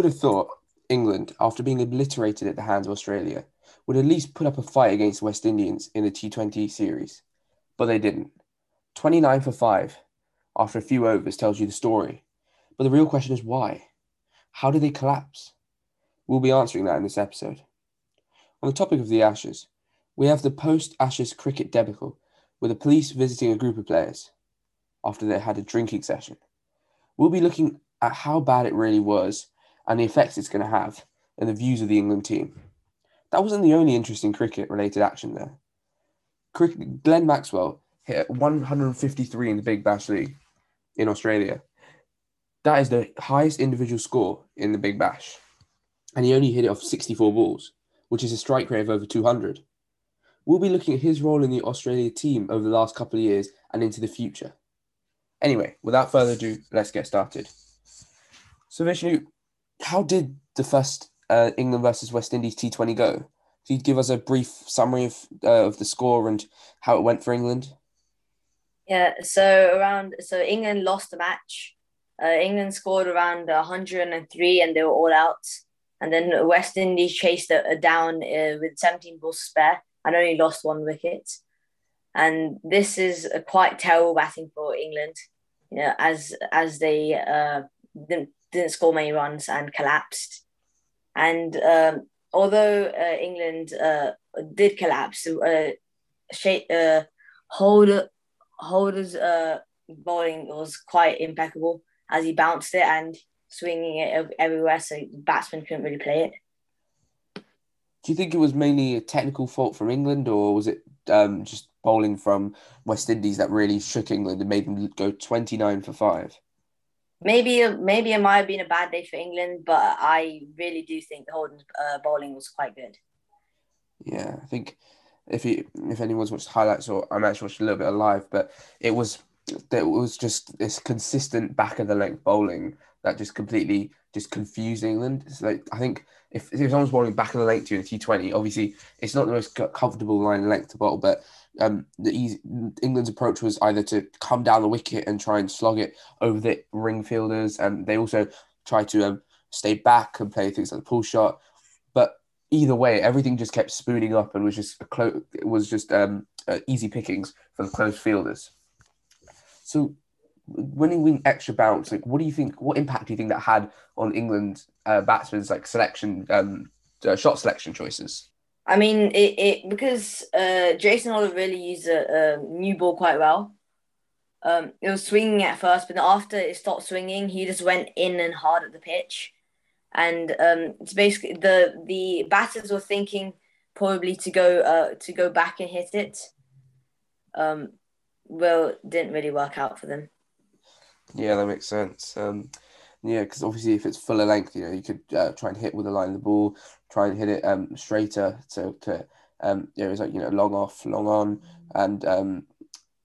Would have thought England, after being obliterated at the hands of Australia, would at least put up a fight against West Indians in the T20 series, but they didn't. 29 for 5 after a few overs tells you the story. But the real question is why? How did they collapse? We'll be answering that in this episode. On the topic of the Ashes, we have the post Ashes cricket debacle with the police visiting a group of players after they had a drinking session. We'll be looking at how bad it really was and the effects it's going to have and the views of the England team. That wasn't the only interesting cricket related action there. Cricket, Glenn Maxwell hit 153 in the Big Bash League in Australia. That is the highest individual score in the Big Bash. And he only hit it off 64 balls, which is a strike rate of over 200. We'll be looking at his role in the Australia team over the last couple of years and into the future. Anyway, without further ado, let's get started. So, Vishnu, how did the first uh, England versus West Indies T20 go? Could you give us a brief summary of, uh, of the score and how it went for England? Yeah, so around so England lost the match. Uh, England scored around 103 and they were all out. And then West Indies chased it down uh, with 17 balls spare and only lost one wicket. And this is a quite terrible batting for England, you know, as as they uh, didn't, didn't score many runs and collapsed. And um, although uh, England uh, did collapse, uh, uh, Holder, Holder's uh, bowling was quite impeccable as he bounced it and swinging it everywhere, so batsmen couldn't really play it. Do you think it was mainly a technical fault from England, or was it um, just bowling from West Indies that really shook England and made them go twenty nine for five? Maybe, maybe it might have been a bad day for England, but I really do think Holder's uh, bowling was quite good. Yeah, I think if you if anyone's watched highlights or I'm actually watched a little bit of live, but it was it was just this consistent back of the length bowling that just completely just confused England. It's like I think if, if someone's bowling back of the length to you in T20, obviously it's not the most comfortable line length to bowl, but um, the easy, England's approach was either to come down the wicket and try and slog it over the ring fielders, and they also tried to um, stay back and play things like the pull shot. But either way, everything just kept spooning up and was just clo- was just um, uh, easy pickings for the close fielders. So winning wing extra bounce, like what do you think? What impact do you think that had on England uh, batsmen's like selection, um, uh, shot selection choices? I mean, it, it because uh, Jason Holder really used a, a new ball quite well. Um, it was swinging at first, but after it stopped swinging, he just went in and hard at the pitch, and um, it's basically the the batters were thinking probably to go uh, to go back and hit it. Um, well, didn't really work out for them. Yeah, that makes sense. Um, yeah, because obviously if it's fuller length, you know, you could uh, try and hit with the line of the ball, try and hit it um, straighter to, to um, yeah, it was like, you know, long off, long on. And um,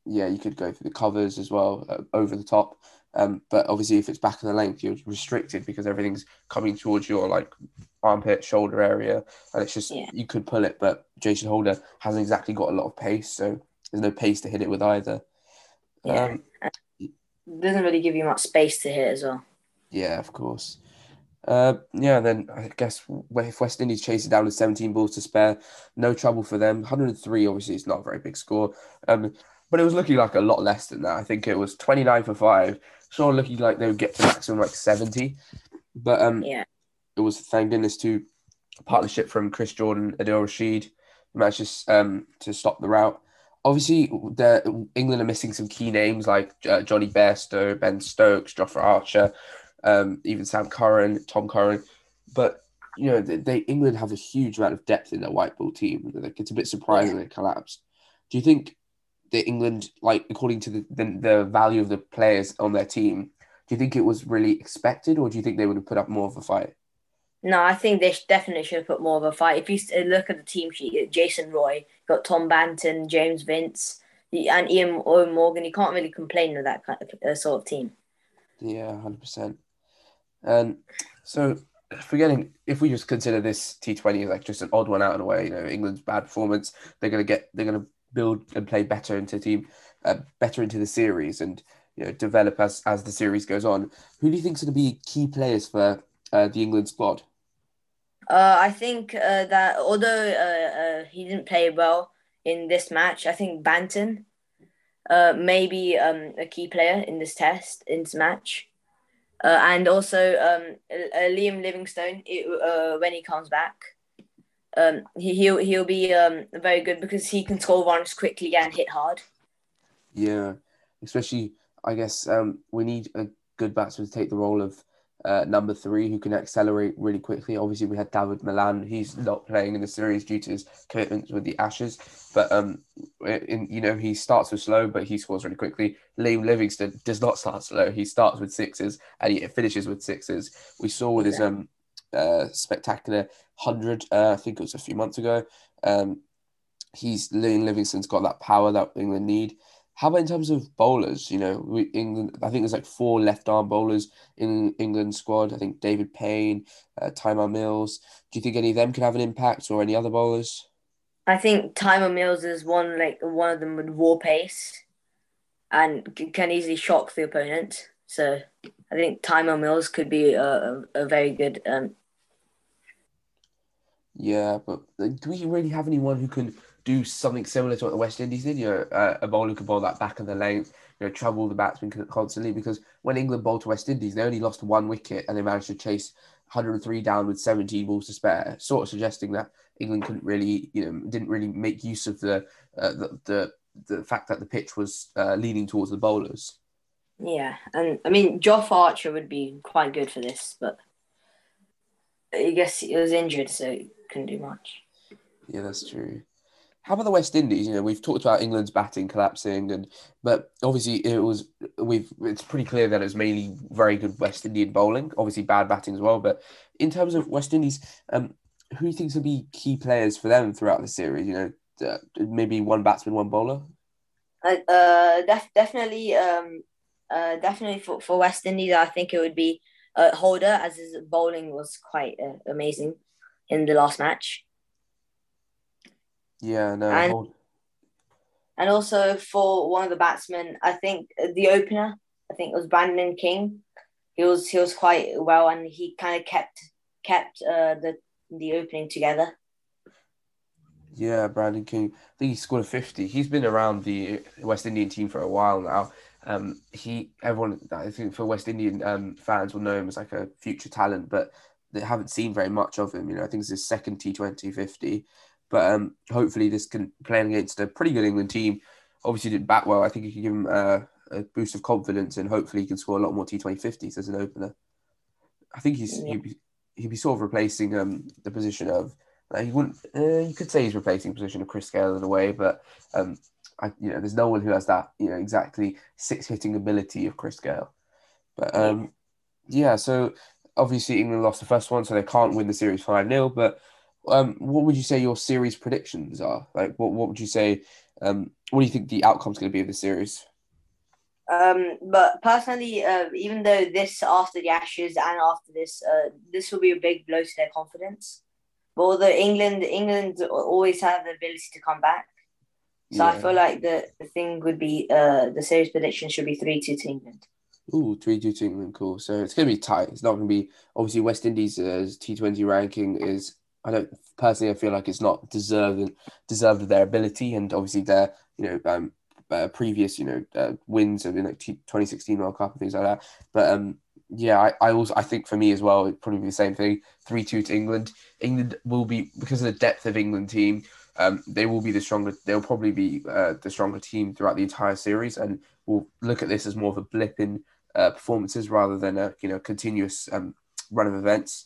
yeah, you could go through the covers as well, uh, over the top. Um, but obviously if it's back in the length, you're restricted because everything's coming towards your like armpit, shoulder area. And it's just, yeah. you could pull it, but Jason Holder hasn't exactly got a lot of pace. So there's no pace to hit it with either. Yeah. Um, doesn't really give you much space to hit as well. Yeah, of course. Uh, yeah, then I guess if West Indies chase it down with 17 balls to spare, no trouble for them. 103, obviously, it's not a very big score. Um, but it was looking like a lot less than that. I think it was 29 for five. Sure, looking like they would get to maximum like 70. But um, yeah, it was thank goodness to partnership from Chris Jordan, Adil Rashid, managed to, um, to stop the rout obviously the England are missing some key names like uh, Jonny Bairstow, Ben Stokes, Jofra Archer, um, even Sam Curran, Tom Curran, but you know they, they, England have a huge amount of depth in their white ball team. Like it's a bit surprising they collapsed. Do you think that England, like according to the, the the value of the players on their team, do you think it was really expected, or do you think they would have put up more of a fight? No, I think they definitely should have put more of a fight. If you look at the team sheet, Jason Roy, got Tom Banton, James Vince, and Ian Morgan, you can't really complain with that kind of uh, sort of team. Yeah, hundred percent. And so, forgetting if we just consider this T Twenty as like just an odd one out of the way, you know, England's bad performance, they're gonna get, they're gonna build and play better into team, uh, better into the series, and you know, develop as as the series goes on. Who do you think is going to be key players for uh, the England squad? Uh, I think uh, that although uh, uh, he didn't play well in this match, I think Banton uh, may be um, a key player in this test, in this match. Uh, and also um, uh, Liam Livingstone, it, uh, when he comes back, um, he, he'll, he'll be um, very good because he can score runs quickly and hit hard. Yeah, especially, I guess um, we need a good batsman to take the role of uh, number three who can accelerate really quickly. Obviously, we had David Malan. He's not playing in the series due to his commitments with the Ashes, but um, in you know he starts with slow, but he scores really quickly. Liam Livingstone does not start slow. He starts with sixes and he finishes with sixes. We saw with his um uh, spectacular hundred. Uh, I think it was a few months ago. Um, he's Liam Livingstone's got that power that England need. How about in terms of bowlers? You know, we, England. I think there's like four left arm bowlers in England squad. I think David Payne, uh, Tymal Mills. Do you think any of them could have an impact, or any other bowlers? I think Tymal Mills is one like one of them with raw pace, and can easily shock the opponent. So I think Tymal Mills could be a, a, a very good. Um... Yeah, but do we really have anyone who can do something similar to what the West Indies did. You know, uh, a bowler could bowl that back of the length, you know, trouble the batsman constantly. Because when England bowled to West Indies, they only lost one wicket and they managed to chase 103 down with 17 balls to spare, sort of suggesting that England couldn't really, you know, didn't really make use of the uh, the, the the fact that the pitch was uh, leaning towards the bowlers. Yeah, and I mean, Joff Archer would be quite good for this, but I guess he was injured, so couldn't do much. Yeah, that's true. How about the West Indies? You know, we've talked about England's batting collapsing, and but obviously it was we've it's pretty clear that it's mainly very good West Indian bowling. Obviously bad batting as well, but in terms of West Indies, um, who do you think will be key players for them throughout the series? You know, uh, maybe one batsman, one bowler. Uh, uh def- definitely, um, uh, definitely for, for West Indies, I think it would be uh, Holder, as his bowling was quite uh, amazing in the last match. Yeah, no. And, hold... and also for one of the batsmen, I think the opener, I think it was Brandon King. He was he was quite well, and he kind of kept kept uh, the the opening together. Yeah, Brandon King. I think he scored a fifty. He's been around the West Indian team for a while now. Um, he everyone I think for West Indian um, fans will know him as like a future talent, but they haven't seen very much of him. You know, I think it's his second T20 50, But um, hopefully, this can playing against a pretty good England team. Obviously, did bat well. I think you can give him uh, a boost of confidence, and hopefully, he can score a lot more T20 50s as an opener. I think he's yeah. he'd, be, he'd be sort of replacing um, the position of. Uh, he wouldn't. Uh, you could say he's replacing the position of Chris Gayle in a way, but um, I, you know, there's no one who has that you know exactly six hitting ability of Chris Gayle. But um, yeah, so obviously England lost the first one, so they can't win the series five 0 But um, what would you say your series predictions are? Like, what, what would you say? Um, what do you think the outcome's going to be of the series? Um, but personally, uh, even though this after the Ashes and after this, uh, this will be a big blow to their confidence. But although England, England always have the ability to come back, so yeah. I feel like the, the thing would be uh, the series prediction should be three two to England. Ooh, three two to England, cool. So it's going to be tight. It's not going to be obviously West Indies' uh, T Twenty ranking is I don't personally. I feel like it's not deserved deserved of their ability, and obviously their you know um, uh, previous you know uh, wins in like 2016 World Cup and things like that. But um, yeah, I, I also I think for me as well, it'd probably be the same thing. Three two to England. England will be because of the depth of England team. Um, they will be the stronger. They'll probably be uh, the stronger team throughout the entire series, and we'll look at this as more of a blip in uh, performances rather than a you know continuous um, run of events.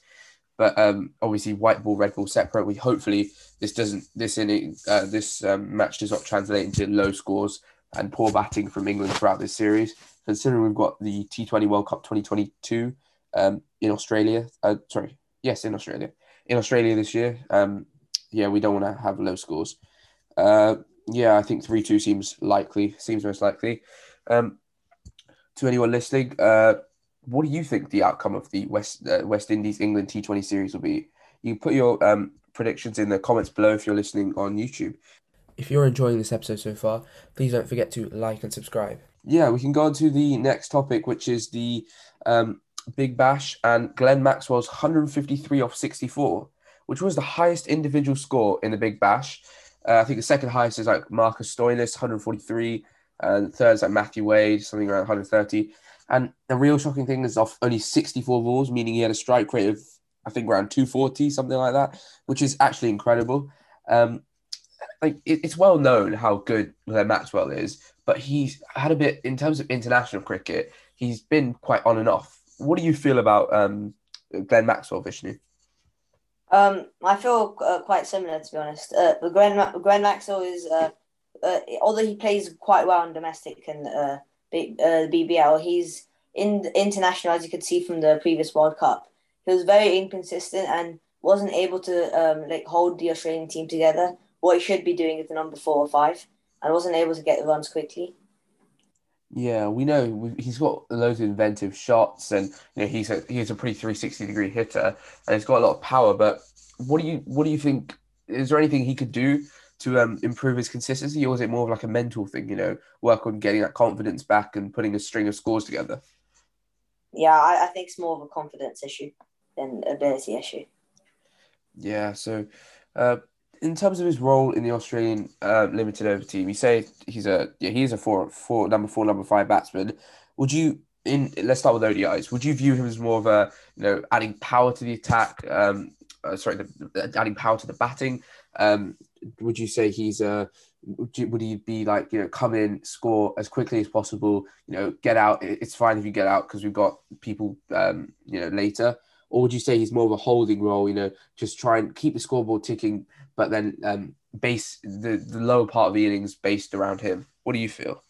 But um, obviously, white ball, red ball separate. We hopefully this doesn't this inning uh, this um, match does not translate into low scores and poor batting from England throughout this series. Considering we've got the T20 World Cup 2022 um, in Australia, uh, sorry, yes, in Australia, in Australia this year. Um, yeah, we don't want to have low scores. Uh, yeah, I think three two seems likely. Seems most likely. Um, to anyone listening, uh, what do you think the outcome of the West uh, West Indies England T20 series will be? You can put your um, predictions in the comments below if you're listening on YouTube. If you're enjoying this episode so far, please don't forget to like and subscribe. Yeah, we can go on to the next topic, which is the um, Big Bash, and Glenn Maxwell's 153 off 64, which was the highest individual score in the Big Bash. Uh, I think the second highest is like Marcus Stoinis, 143, and third is like Matthew Wade, something around 130. And the real shocking thing is off only 64 balls, meaning he had a strike rate of I think around 240, something like that, which is actually incredible. Um, like it, it's well known how good Glenn Maxwell is, but he's had a bit in terms of international cricket. He's been quite on and off. What do you feel about um, Glenn Maxwell, Vishnu? Um, I feel uh, quite similar to be honest. Uh, Glenn Glenn Maxwell is uh, uh, although he plays quite well in domestic and uh, B, uh, BBL, he's in international as you could see from the previous World Cup. He was very inconsistent and wasn't able to um, like hold the Australian team together. What he should be doing is the number four or five, and wasn't able to get the runs quickly. Yeah, we know he's got loads of inventive shots, and you know he's a he's a pretty three sixty degree hitter, and he's got a lot of power. But what do you what do you think? Is there anything he could do to um, improve his consistency, or is it more of like a mental thing? You know, work on getting that confidence back and putting a string of scores together. Yeah, I, I think it's more of a confidence issue than ability issue. Yeah, so uh, in terms of his role in the Australian uh, limited over team, you say he's a yeah he's a four four number four number five batsman. Would you in let's start with ODIs? Would you view him as more of a you know adding power to the attack? Um, uh, sorry, the, adding power to the batting. Um, would you say he's a would, you, would he be like you know come in score as quickly as possible you know get out it's fine if you get out because we've got people um you know later or would you say he's more of a holding role you know just try and keep the scoreboard ticking but then um, base the, the lower part of the innings based around him. What do you feel?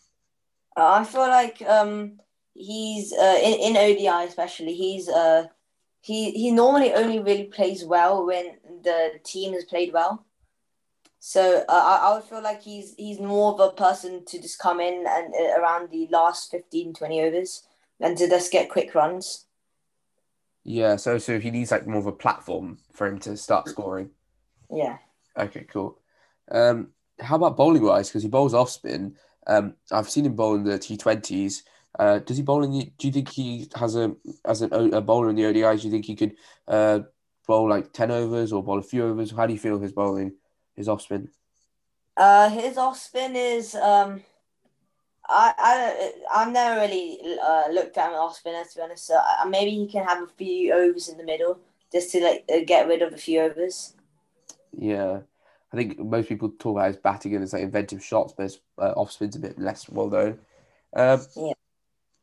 Uh, I feel like um, he's uh, in, in ODI especially. He's uh, he he normally only really plays well when the team has played well. So uh, I, I would feel like he's he's more of a person to just come in and uh, around the last 15, 20 overs and to just get quick runs. Yeah, so so he needs like more of a platform for him to start scoring. Yeah. Okay, cool. Um, how about bowling wise? Because he bowls off spin. Um, I've seen him bowl in the T20s. Uh, does he bowl in the? Do you think he has a as an, a bowler in the ODIs? Do you think he could uh, bowl like ten overs or bowl a few overs? How do you feel his bowling, his off spin? Uh, his off spin is um, I I I've never really uh, looked at an off spinner to be honest. So uh, maybe he can have a few overs in the middle just to like uh, get rid of a few overs. Yeah, I think most people talk about his batting and his like inventive shots, but his uh, off spin's a bit less well known. Um, yeah.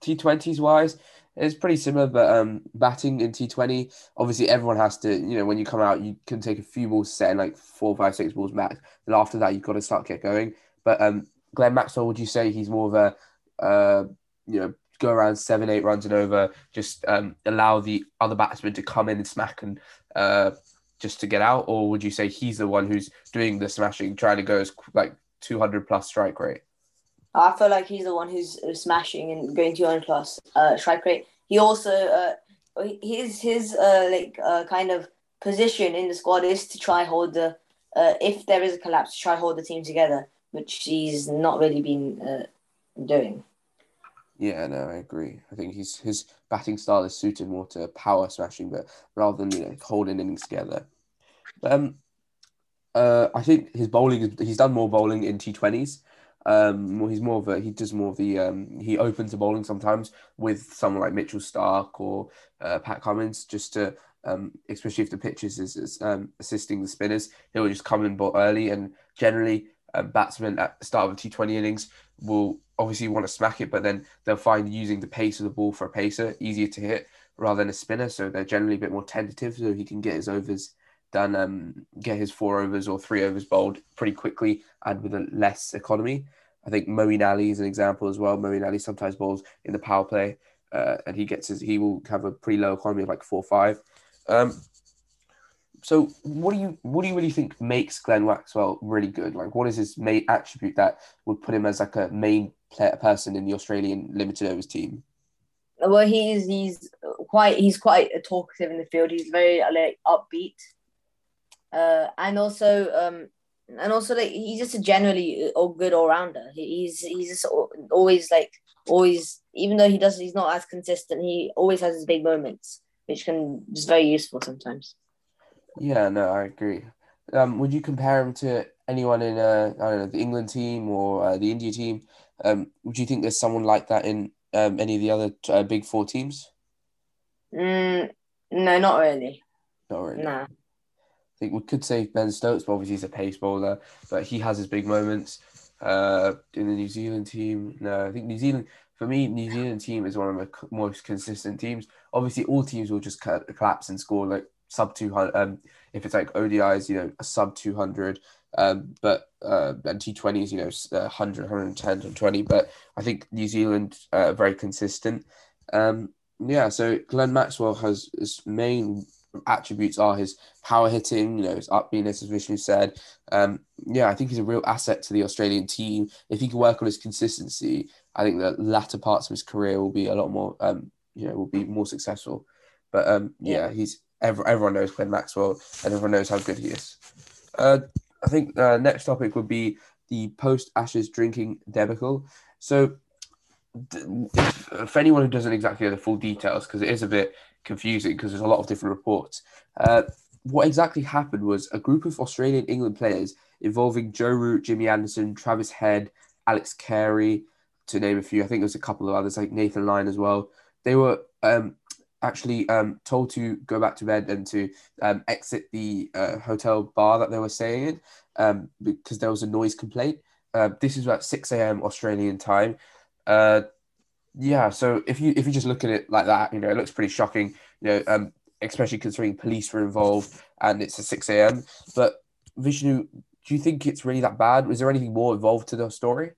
T20s wise, it's pretty similar, but um, batting in T20, obviously everyone has to, you know, when you come out, you can take a few balls set in like four, five, six balls max. And after that, you've got to start get going. But um, Glenn Maxwell, would you say he's more of a, uh, you know, go around seven, eight runs and over, just um, allow the other batsmen to come in and smack and uh, just to get out, or would you say he's the one who's doing the smashing, trying to go as like 200 plus strike rate? I feel like he's the one who's smashing and going 200 plus uh, strike rate. He also uh, his his uh, like uh, kind of position in the squad is to try hold the uh, if there is a collapse, try hold the team together, which he's not really been uh, doing. Yeah, no, I agree. I think he's his batting style is suited more to power smashing, but rather than you know holding innings together. Um, uh, I think his bowling he's done more bowling in T Twenties. Um, he's more of a he does more of the um, he opens the bowling sometimes with someone like Mitchell Starc or uh, Pat Cummins just to um, especially if the pitches is, is um, assisting the spinners, he'll just come in ball early and generally um, batsmen at the start of a T20 innings will obviously want to smack it, but then they'll find using the pace of the ball for a pacer easier to hit rather than a spinner. So they're generally a bit more tentative, so he can get his overs done, um, get his four overs or three overs bowled pretty quickly and with a less economy. I think Moeen Ali is an example as well. Moeen Ali sometimes bowls in the power play, uh, and he gets his he will have a pretty low economy of like four five. Um, so what do you what do you really think makes Glenn Maxwell really good? Like, what is his main attribute that would put him as like a main player, person in the Australian limited overs team? Well, he's he's quite he's quite talkative in the field. He's very like upbeat, uh, and also um, and also like he's just a generally a good all rounder. He's he's just always like always, even though he does, he's not as consistent. He always has his big moments, which can just very useful sometimes. Yeah, no, I agree. Um, would you compare him to anyone in uh, I don't know the England team or uh, the India team? Um, would you think there's someone like that in um, any of the other uh, big four teams? Mm, no, not really. Not really. Nah. I think we could say Ben Stokes, but obviously he's a pace bowler, but he has his big moments. Uh, in the New Zealand team, no, I think New Zealand for me, New Zealand team is one of the most consistent teams. Obviously, all teams will just collapse and score like sub two hundred. Um, if it's like ODIs, you know, a sub two hundred. Um, but uh, and T20s, you know, 100, 110, 120. But I think New Zealand uh, very consistent. Um, yeah, so Glenn Maxwell has his main attributes are his power hitting, you know, his upbeatness, as Vishnu said. Um, yeah, I think he's a real asset to the Australian team. If he can work on his consistency, I think the latter parts of his career will be a lot more, um, you know, will be more successful. But um, yeah, he's everyone knows Glenn Maxwell, and everyone knows how good he is. Uh, I think uh, next topic would be the post Ashes drinking debacle. So, if, for anyone who doesn't exactly know the full details, because it is a bit confusing because there's a lot of different reports. Uh, what exactly happened was a group of Australian England players involving Joe Root, Jimmy Anderson, Travis Head, Alex Carey, to name a few. I think there was a couple of others like Nathan Lyon as well. They were um, actually um, told to go back to bed and to um, exit the uh, hotel bar that they were staying in um, because there was a noise complaint. Uh, this is about 6 a.m. Australian time. Uh, yeah, so if you if you just look at it like that, you know, it looks pretty shocking. You know, um, especially considering police were involved and it's a 6 a.m. But Vishnu, do you think it's really that bad? Was there anything more involved to the story?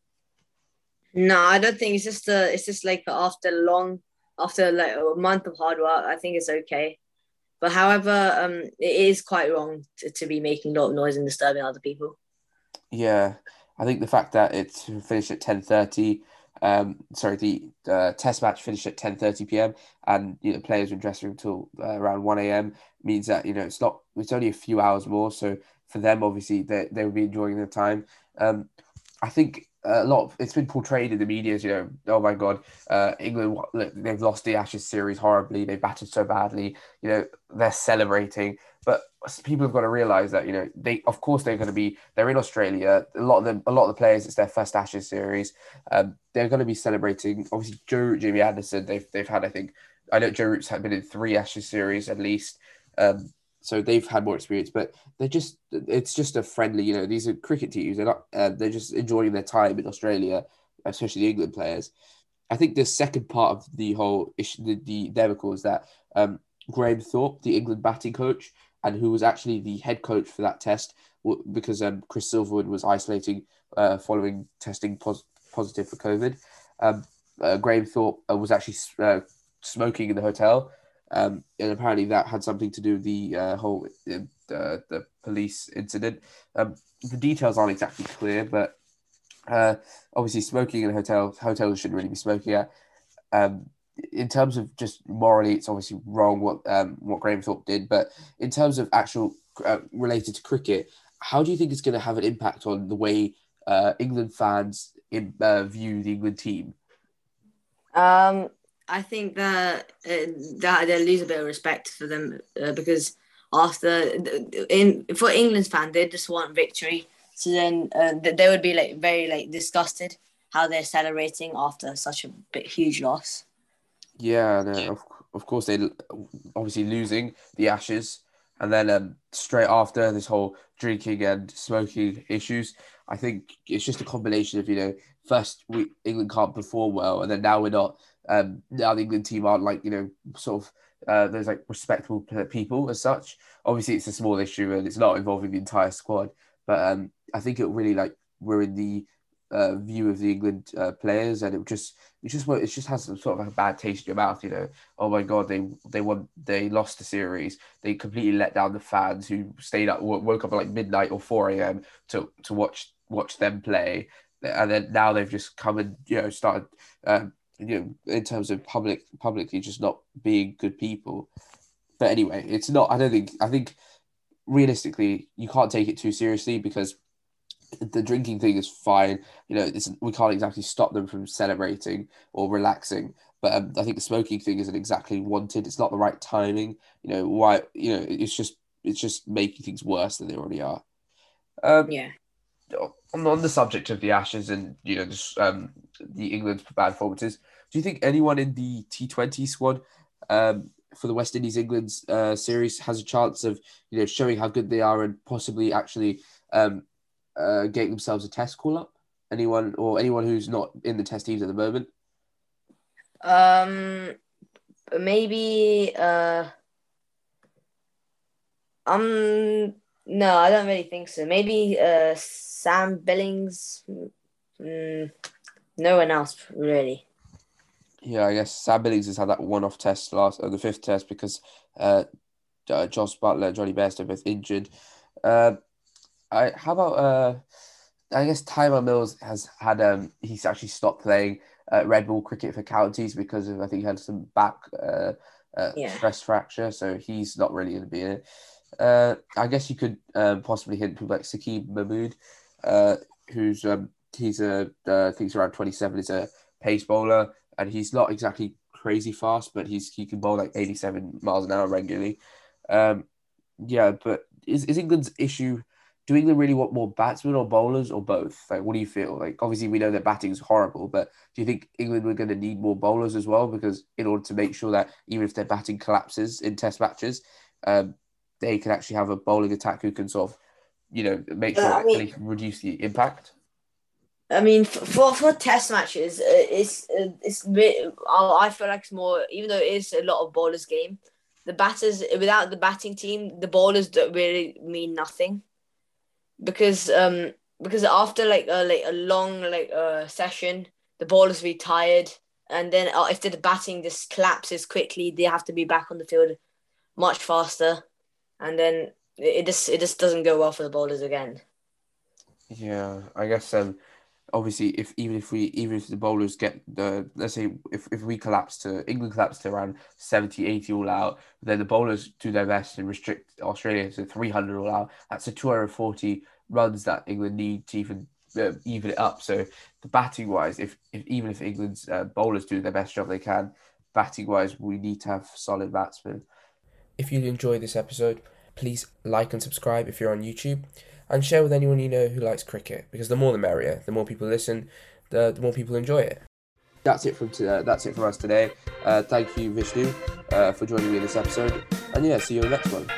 No, I don't think it's just a, it's just like after long after like a month of hard work, I think it's okay. But however, um, it is quite wrong to, to be making a lot of noise and disturbing other people. Yeah, I think the fact that it finished at ten thirty, um, sorry, the uh, test match finished at ten thirty p.m. and you know players were dressing room until uh, around one a.m. means that you know it's not it's only a few hours more. So for them, obviously, they they will be enjoying their time. Um, I think a lot of it's been portrayed in the media as you know oh my god uh, england they've lost the ashes series horribly they battered so badly you know they're celebrating. But people have got to realize that you know they of course they're going to be they're in australia a lot of them a lot of the players it's their first ashes series. Um, they're going to be celebrating obviously joe Root, jimmy anderson they've, they've had i think i know joe root's had been in three ashes series at least. Um, so they've had more experience, but they're just it's just a friendly, you know, these are cricket teams. They're not uh, they're just enjoying their time in Australia, especially the England players. I think the second part of the whole issue, the, the debacle is that um, Graham Thorpe, the England batting coach, and who was actually the head coach for that test, because um, Chris Silverwood was isolating uh, following testing pos- positive for COVID. Um, uh, Graham Thorpe uh, was actually uh, smoking in the hotel, um, and apparently that had something to do with the uh, whole uh, the police incident. Um, the details aren't exactly clear, but uh, obviously smoking in a hotel hotels shouldn't really be smoking at. Um, in terms of just morally, it's obviously wrong what um, what Graham Thorpe did, but in terms of actual uh, related to cricket, how do you think it's going to have an impact on the way uh, England fans in, uh, view the England team? Um, I think that uh, that they lose a bit of respect for them uh, because after in for England's fan they just want victory. So then uh, they would be like very like disgusted how they're celebrating after such a big, huge loss. Yeah, no, of, of course they obviously losing the Ashes, and then um, straight after this whole drinking and smoking issues. I think it's just a combination of you know first we England can't perform well, and then now we're not um, now the England team aren't like you know sort of uh, there's like respectable people as such. Obviously, it's a small issue and it's not involving the entire squad, but um, I think it really like we're in the uh, view of the England uh, players, and it just it just it just has some sort of a bad taste in your mouth. You know, oh my god, they they won, they lost the series. They completely let down the fans who stayed up, woke up at like midnight or four a.m. to to watch watch them play, and then now they've just come and you know started um, you know, in terms of public publicly just not being good people. But anyway, it's not. I don't think. I think realistically, you can't take it too seriously because the drinking thing is fine. You know, we can't exactly stop them from celebrating or relaxing. But um, I think the smoking thing isn't exactly wanted. It's not the right timing. You know why? You know, it's just it's just making things worse than they already are. Um, yeah. On, on the subject of the Ashes and you know just um, the England's bad performances, do you think anyone in the T Twenty squad um, for the West Indies England uh, series has a chance of you know showing how good they are and possibly actually um, uh, getting themselves a Test call up? Anyone or anyone who's not in the Test teams at the moment? Um, maybe. Uh, um, no, I don't really think so. Maybe uh, Sam Billings. Mm, no one else really. Yeah, I guess Sam Billings has had that one-off test last, uh, the fifth test, because uh, uh Josh Buttler, Jonny Bairstow both injured. Uh, I how about uh, I guess Tymal Mills has had um he's actually stopped playing uh, red ball cricket for counties because of I think he had some back uh, uh yeah. stress fracture, so he's not really going to be in it. Uh, I guess you could um, possibly hint people like Saqib Mahmood, uh, who's um, he's a uh, I think he's around twenty seven, is a pace bowler, and he's not exactly crazy fast, but he's he can bowl like eighty seven miles an hour regularly. Um, yeah, but is, is England's issue do England really want more batsmen or bowlers or both? Like, what do you feel? Like, obviously, we know that batting is horrible, but do you think England were going to need more bowlers as well? Because in order to make sure that even if their batting collapses in Test matches, um, they can actually have a bowling attack who can sort of, you know, make sure I mean, reduce the impact. I mean, for for Test matches, uh, it's uh, it's I feel like it's more, even though it is a lot of bowlers game. The batters without the batting team, the bowlers don't really mean nothing because um because after like a like a long like uh session, the will be tired, and then uh, if the batting just collapses quickly, they have to be back on the field much faster, and then it, just it just doesn't go well for the bowlers again. Yeah, I guess um obviously if even if we even if the bowlers get the let's say if, if we collapse to England collapse to around 70 80 all out then the bowlers do their best and restrict Australia to 300 all out. That's a 240 runs that England need to even uh, even it up. So the batting wise if, if even if England's uh, bowlers do their best job they can batting wise we need to have solid batsmen if you enjoyed this episode please like and subscribe if you're on YouTube and share with anyone you know who likes cricket because the more the merrier. The more people listen, the, the more people enjoy it. That's it from today. That's it for us today. Uh, thank you, Vishnu, uh, for joining me in this episode. And yeah, see you in the next one.